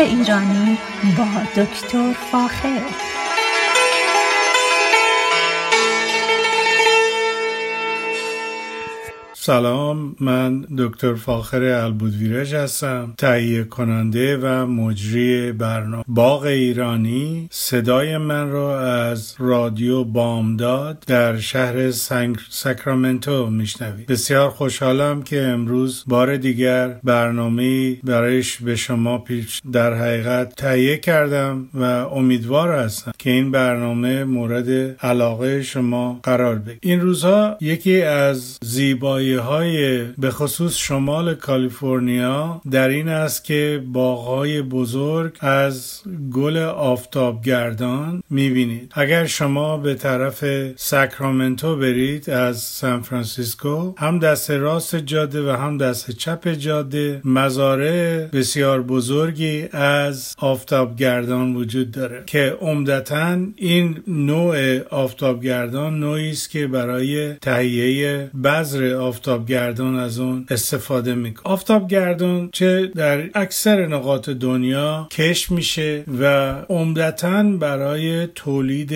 ایرانی با دکتر فاخر. سلام من دکتر فاخر البودویرج هستم. تهیه کننده و مجری برنامه. باغ ایرانی صدای من را از رادیو بامداد در شهر ساکرامنتو میشنوید. بسیار خوشحالم که امروز بار دیگر برنامه برایش به شما پیش در حقیقت تهیه کردم و امیدوار هستم که این برنامه مورد علاقه شما قرار بگیرد این روزها یکی از زیبایی های به خصوص شمال کالیفرنیا در این است که باغهای بزرگ از گل آفتابگردان می‌بینید. اگر شما به طرف ساکرامنتو برید از سان فرانسیسکو هم دست راست جاده و هم دست چپ جاده مزارع بسیار بزرگی از آفتابگردان وجود داره که عمدتا این نوع آفتابگردان نوعی است که برای تهیه بذر آفتابگردان از اون استفاده می‌کنه آفتابگردان چه در اکثر نقاط دنیا کش میشه و عمدتا برای تولید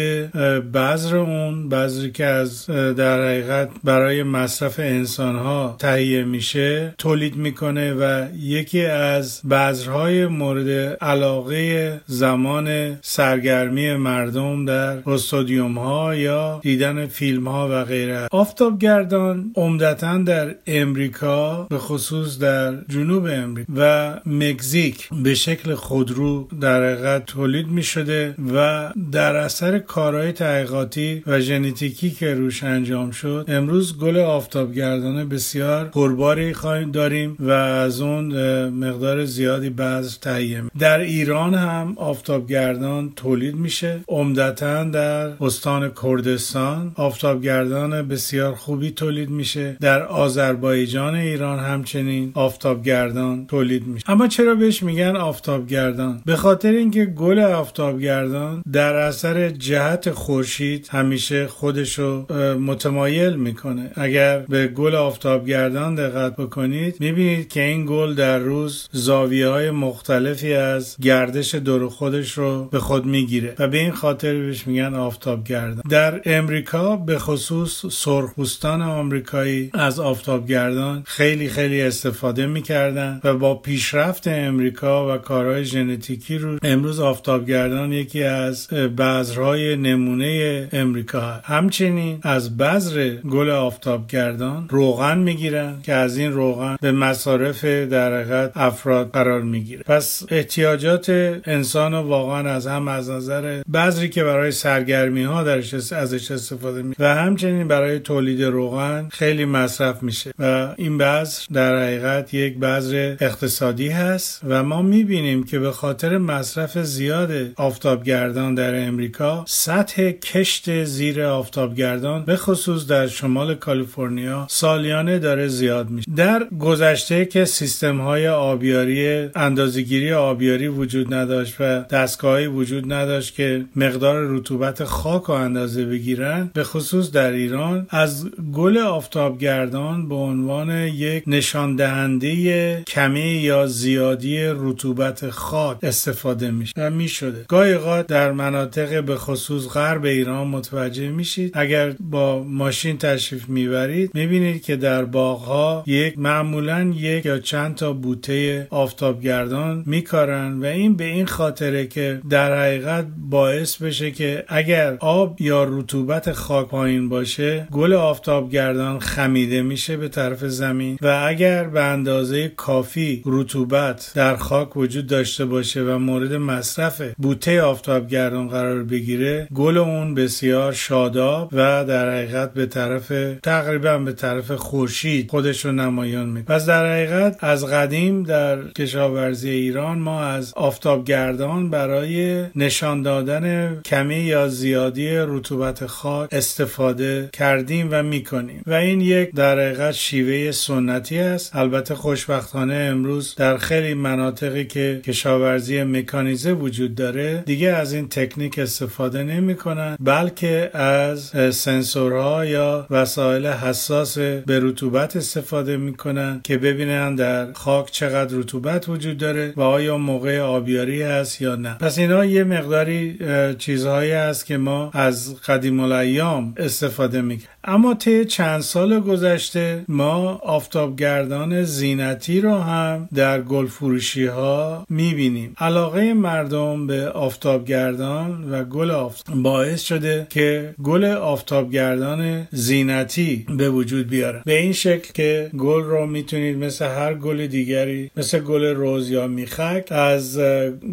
بذر اون بذری که از در حقیقت برای مصرف انسان ها تهیه میشه تولید می‌کنه و یکی از بذرهای مورد علاقه زمان سرگرمی مردم در استادیوم ها یا دیدن فیلم ها و غیره. آفتابگردان عمدتا در امریکا به خصوص در جنوب امریکا و مکزیک به شکل خودرو در حقیقت تولید می شده و در اثر کارهای تحقیقاتی و ژنتیکی که روش انجام شد امروز گل آفتابگردانه بسیار پرباری خواهیم داریم و از اون مقدار زیادی بعض تهیه در ایران هم آفتابگردان تولید میشه. عمدتا در استان کردستان آفتابگردان بسیار خوبی تولید میشه. در آذربایجان ایران همچنین آفتابگردان تولید میشه. اما چرا بهش میگن آفتابگردان؟ به خاطر اینکه گل آفتابگردان در اثر جهت خورشید همیشه خودشو متمایل می‌کنه. اگر به گل آفتابگردان دقت بکنید می‌بینید که این گل در روز زاویه های مختلفی از گردش دور خودش رو به خود می‌گیره و به این خاطر بهش میگن آفتابگردان. در امریکا به خصوص سرخپوستان آمریکایی آفتابگردان خیلی خیلی استفاده می‌کردن و با پیشرفت امریکا و کارهای ژنتیکی رو امروز آفتابگردان یکی از بذرهای نمونه امریکا هست. همچنین از بذر گل آفتابگردان روغن می‌گیرن که از این روغن به مصارف در حقیقت افراد قرار می‌گیره. پس احتیاجات انسان واقعا از هم از نظر بذری که برای سرگرمی ها درش ازش استفاده می و همچنین برای تولید روغن خیلی مصرف میشه و این بذر در حقیقت یک بذر اقتصادی هست و ما می‌بینیم که به خاطر مصرف زیاد آفتابگردان در امریکا سطح کشت زیر آفتابگردان به خصوص در شمال کالیفرنیا سالیانه داره زیاد میشه. در گذشته که سیستم های آبیاری اندازگیری آبیاری وجود نداشت و دستگاهی وجود نداشت که مقدار رطوبت خاک رو اندازه بگیرن به خصوص در ایران از گل آفتابگردان به عنوان یک نشان دهنده کمی یا زیادی رطوبت خاک استفاده میشه و می‌شده. گاهی در مناطق به خصوص غرب ایران متوجه میشید. اگر با ماشین تشریف می‌برید می‌بینید که در باغها یک معمولا یک یا چند تا بوته آفتابگردان میکارن و این به این خاطره که در حقیقت باعث بشه که اگر آب یا رطوبت خاک پایین باشه گل آفتابگردان خمیده میشه به طرف زمین و اگر به اندازه کافی رطوبت در خاک وجود داشته باشه و مورد مصرف بوته آفتابگردان قرار بگیره گل اون بسیار شاداب و در حقیقت به طرف تقریبا به طرف خورشید خودش رو نمایان می‌کنه. پس در حقیقت از قدیم در کشاورزی ایران ما از آفتابگردان برای نشان دادن کمی یا زیادی رطوبت خاک استفاده کردیم و می‌کنیم. و این یک در در حقیقت شیوه سنتی است. البته خوشبختانه امروز در خیلی مناطقی که کشاورزی مکانیزه وجود داره دیگه از این تکنیک استفاده نمی کنن بلکه از سنسورها یا وسایل حساس به رطوبت استفاده می‌کنن که ببینن در خاک چقدر رطوبت وجود داره و آیا موقع آبیاری هست یا نه. پس اینا یه مقداری چیزهایی هست که ما از قدیم الایام استفاده می‌کنیم. اما طی چند سال گذشته ما آفتابگردان زینتی رو هم در گل فروشی ها می‌بینیم. علاقه مردم به آفتابگردان و گل آفتاب باعث شده که گل آفتابگردان زینتی به وجود بیاره. به این شکل که گل رو می‌تونید مثل هر گل دیگری مثل گل روز یا میخک از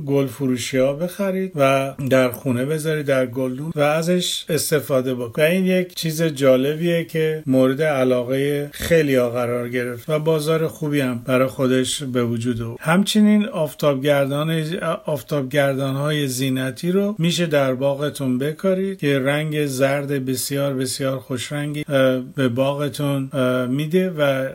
گل فروشی ها بخرید و در خونه بذارید در گلدون و ازش استفاده بکنید. و این یک چیز جالبیه که مورد علاقه خیلی ها قرار گرفت و بازار خوبی هم برای خودش به وجود آورد. همچنین آفتابگردان آفتابگردان های زینتی رو میشه در باغتون بکارید که رنگ زرد بسیار بسیار خوش رنگی به باغتون میده و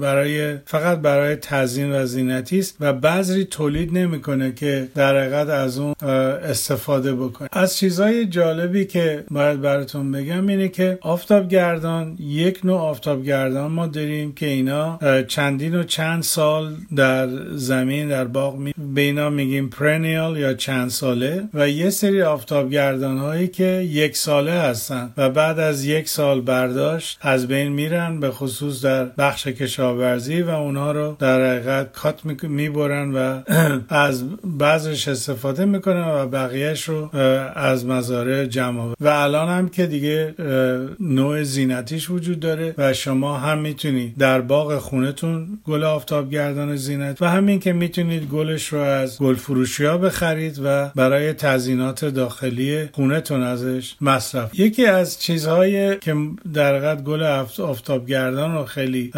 برای فقط برای تزیین و زینتی است و بذری تولید نمی‌کنه که در حقیقت از اون استفاده بکنه. از چیزهای جالبی که باید براتون بگم اینه که آفتابگردان یک نوع آفتابگردان ما داریم که اینا چندین و چند سال در زمین در باغ می... به میگیم پرنیال یا چند ساله و یه سری آفتابگردان هایی که یک ساله هستن و بعد از یک سال برداشت از بین میرن به خصوص در بخش کشاورزی و اونها رو در حقیقت کات می‌برن و از بعضش استفاده می‌کنن و بقیهش رو از مزارع جمع و الان هم که دیگه نوع زینتیش وجود داره و شما هم می‌تونید در باغ خونتون گل آفتابگردان زینت و همین که می‌تونید گلش رو از گل فروشی ها بخرید و برای تزینات داخلی خونتون ازش مصرف. یکی از چیزهایی که در حقیقت گل آفتابگردان رو خیلی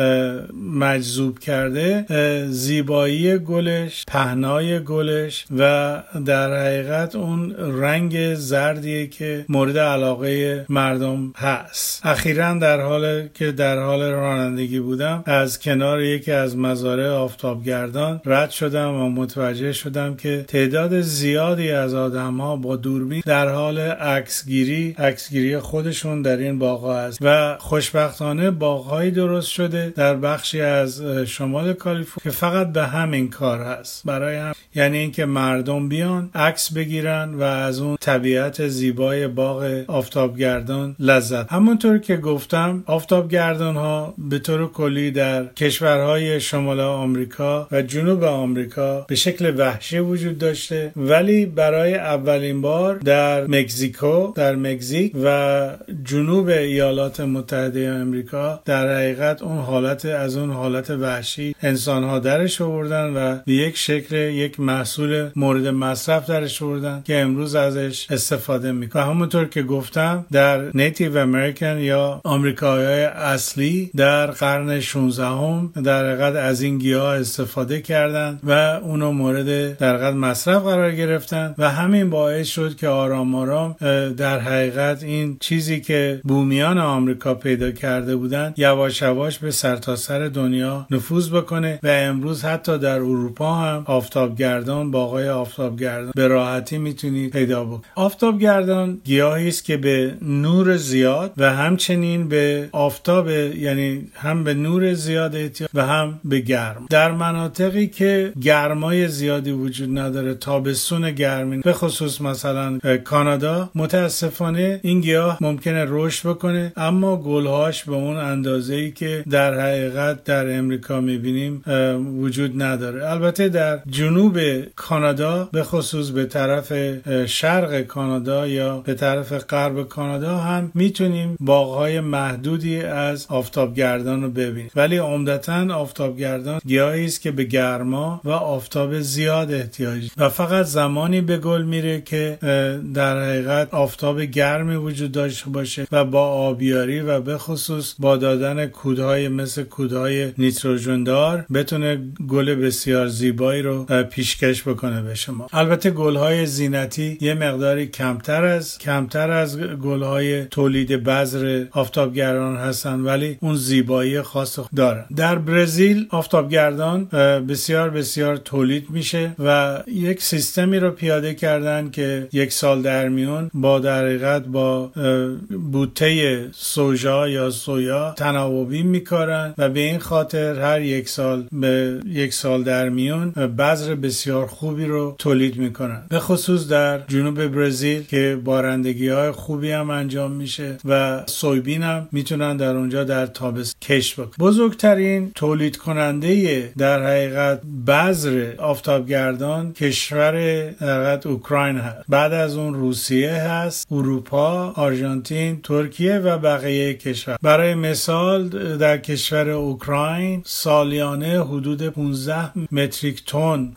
مجذوب کرده زیبایی گلش پهنای گلش و در حقیقت اون رنگ زردیه که مورد علاقه مردم هست. اخیرا در حال که در حال رانندگی بودم از کنار یکی از مزارع آفتابگردان رد شدم و متوجه شدم که تعداد زیادی از آدم ها با دوربین در حال عکسگیری عکسگیری خودشون در این باغ است و خوشبختانه باغهایی درست شده در بخشی از شمال کالیفرنیا که فقط به همین کار هست. برای هم یعنی اینکه مردم بیان عکس بگیرن و از اون طبیعت زیبای باغ آفتابگردان لذت. همونطور که گفتم آفتابگردان ها به طور کلی در کشورهای شمال آمریکا و جنوب آمریکا به شکل وحشی وجود داشته ولی برای اولین بار در مکزیکو در مکزیک و جنوب ایالات متحده آمریکا در حقیقت اون حالت از اون حالت وحشی انسان ها درش آوردن و به یک شکل یک محصول مورد مصرف درش آوردن که امروز ازش استفاده می‌کنه همونطور که گفتم در نیتیو امریکن یا آمریکایی اصلی در قرن 16 هم در حقیقت از این گیاه استفاده کردند و اونو مورد در حقیقت مصرف قرار گرفتن و همین باعث شد که آرام آرام در حقیقت این چیزی که بومیان آمریکا پیدا کرده بودن یواش یواش به سرتاسر سر دنیا نفوذ بکنه و امروز حتی در اروپا هم آفتابگردان باقای آفتابگردان به راحتی می‌تونید پیدا بکنید آفتابگردان گیاهی است که به نور زیاد و همچنین به آفتاب یعنی هم به نور زیاد احتیاج و هم به گرم. در مناطقی که گرمای زیادی وجود نداره تابستون گرمی به خصوص مثلا کانادا متاسفانه این گیاه ممکنه رشد بکنه اما گلهاش به اون اندازه ای که در حقیقت در امریکا می‌بینیم وجود نداره. البته در جنوب کانادا به خصوص به طرف شرق کانادا یا به طرف غرب کانادا هم می‌تونیم باغهای محدودی از آفتابگردان رو ببینیم ولی عمدتا آفتابگردان گیاهی است که به گرما و آفتاب زیاد احتیاج و فقط زمانی به گل میره که در حقیقت آفتاب گرمی وجود داشته باشه و با آبیاری و به خصوص با دادن کودهای مثل کودهای نیتروژن دار بتونه گل بسیار زیبایی رو پیشکش بکنه به شما. البته گلهای زینتی یه مقداری کمتر از کمتر از گلهای تولید بذر آفتابگران هستن و ولی اون زیبایی خاص دارن در برزیل آفتابگردان بسیار بسیار تولید میشه و یک سیستمی رو پیاده کردن که یک سال در میون با در با بوته سوژا یا سویا تناوبی میکارن و به این خاطر هر یک سال به یک سال در میون بذر بسیار خوبی رو تولید می‌کنن. به خصوص در جنوب برزیل که بارندگی های خوبی هم انجام میشه و سویبین هم می‌تونن در اونجا در تابست کش بکنن بزرگترین تولید کننده در حقیقت بذر آفتابگردان کشور حقیقت اوکراین هست. بعد از اون روسیه هست اروپا آرژانتین ترکیه و بقیه کشور. برای مثال در کشور اوکراین سالیانه حدود 15 متریک تن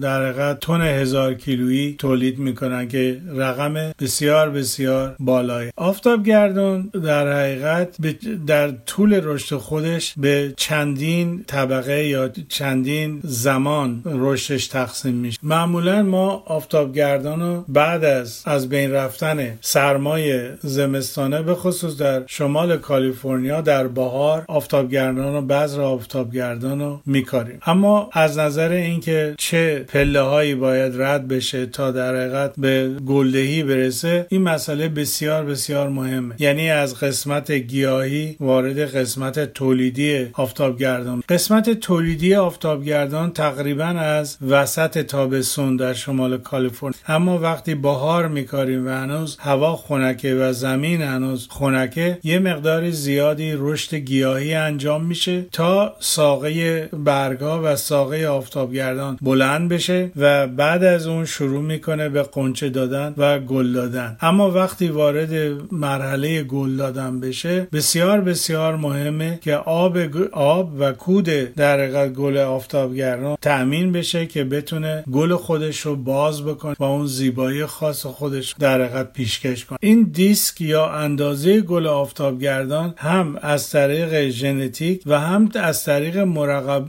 در حقیقت تن هزار کیلویی تولید می‌کنن که رقم بسیار بسیار بالایی آفتابگردان در حقیقت در طول رشد خودش به چندین طبقه یا چندین زمان رشدش تقسیم میشه. معمولا ما آفتابگردان رو بعد از از بین رفتن سرمای زمستانه به خصوص در شمال کالیفرنیا در بهار آفتابگردان و بذر آفتابگردان رو میکاریم. اما از نظر اینکه چه پله هایی باید رد بشه تا در حقیقت به گلدهی برسه این مسئله بسیار بسیار مهمه. یعنی از قسمت گیاهی وارد قسمت تولیدی آفتابگردان. قسمت تولیدی آفتابگردان تقریبا از وسط تابستون در شمال کالیفرنیا. اما وقتی بهار میکاریم و هنوز هوا خنکه و زمین هنوز خنکه یه مقدار زیادی رشد گیاهی انجام میشه تا ساقه برگا و ساقه آفتابگردان بلند بشه و بعد از اون شروع می‌کنه به قنچه دادن و گل دادن. اما وقتی وارد مرحله گل دادن بشه بسیار بسیار مهمه که آب آب و کود در گل آفتابگردان تأمین بشه که بتونه گل خودش رو باز بکنه و اون زیبایی خاص خودش در حقیقت پیشکش کنه. این دیسک یا اندازه گل آفتابگردان هم از طریق ژنتیک و هم از طریق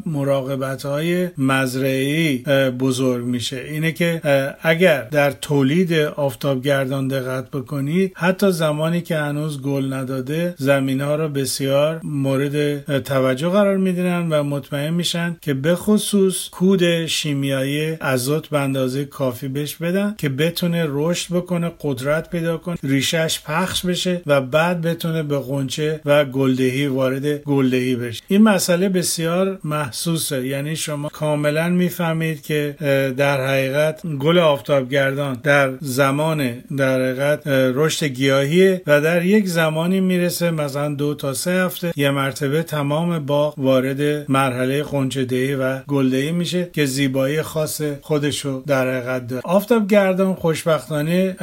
مراقبت های مزرعی بزرگ میشه. اینه که اگر در تولید آفتابگردان دقت بکنید حتی زمانی که هنوز گل نداده زمین ها رو بسیار مورد توجه قرار میدینن و مطمئن میشن که به خصوص کود شیمیایی ازوت به اندازه کافی بهش بدن که بتونه رشد بکنه قدرت پیدا کنه ریشش پخش بشه و بعد بتونه به قنچه و گلدهی وارد گلدهی بشه. این مسئله بسیار محسوسه. یعنی شما کاملا می‌فهمید که در حقیقت گل آفتابگردان در زمان در حقیقت رشد گیاهی و در یک زمانی می‌رسه مثلا دو تا سه هفته یه مرتبه تمام باغ وارد مرحله قنچه و گلدهی میشه که زیبایی خاص خودشو در حقیقت داره. آفتابگردان خوشبختانه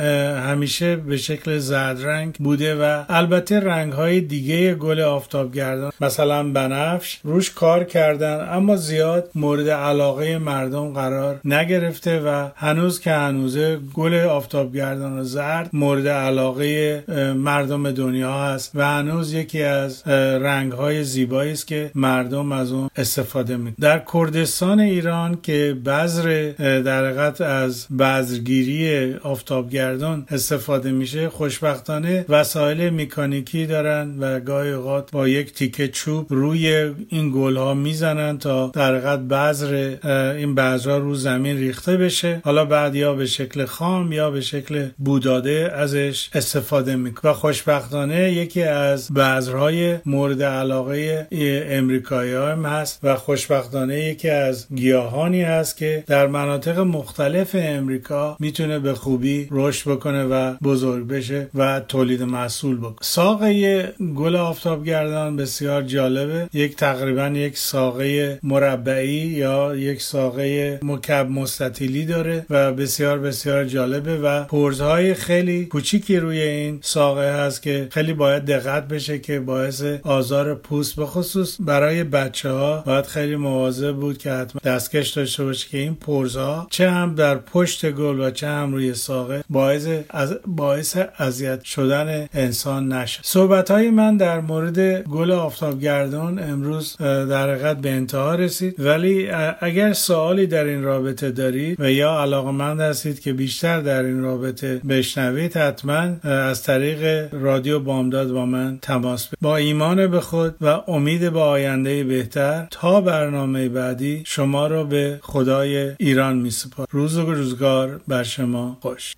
همیشه به شکل زرد رنگ بوده و البته رنگ های دیگه گل آفتابگردان مثلا بنفش روش کار کردن اما زیاد مورد علاقه مردم قرار نگرفته و هنوز که هنوزه گل آفتابگردان زرد مورد علاقه مردم دنیا هست و هنوز یکی از رنگ های زیبایی است که مردم از اون استفاده می در کردستان ایران که بذر در از بذرگیری آفتابگردان استفاده میشه خوشبختانه وسایل مکانیکی دارن و گاهی اوقات با یک تیکه چوب روی این گل ها می‌زنن تا در حقیقت بذر این بذرها رو زمین ریخته بشه. حالا بعد یا به شکل خام یا به شکل بوداده ازش استفاده می‌کنه و خوشبختانه یکی از بذرهای مورد علاقه امریکایی هم هست و خوشبختانه یکی از گیاهانی هست که در مناطق مختلف امریکا می‌تونه به خوبی رشد بکنه و بزرگ بشه و تولید محصول بکنه. ساقه گل آفتابگردان بسیار جالبه. یک تقریبا یک ساقه مربعی یا یک ساقه مکب مستطیلی داره و بسیار بسیار جالبه و پرزهای خیلی کوچیکی روی این ساقه هست که خیلی باید دقت بشه که باعث آزار پوست خصوص برای بچه ها باید خیلی مواظب بود که حتما دستکش داشته باشه که این پرزها چه هم در پشت گل و چه هم روی ساقه باعث از باعث اذیت شدن انسان نشه. صحبت های من در مورد گل آفتابگردان امروز در حقیقت به انتها رسید. ولی اگر سوالی در این رابطه دارید و یا علاقمند هستید که بیشتر در این رابطه بشنوید حتما از طریق رادیو بامداد با من تماس تماس با ایمان به خود و امید به آینده بهتر تا برنامه بعدی شما را به خدای ایران می سپار روز و روزگار بر شما خوش.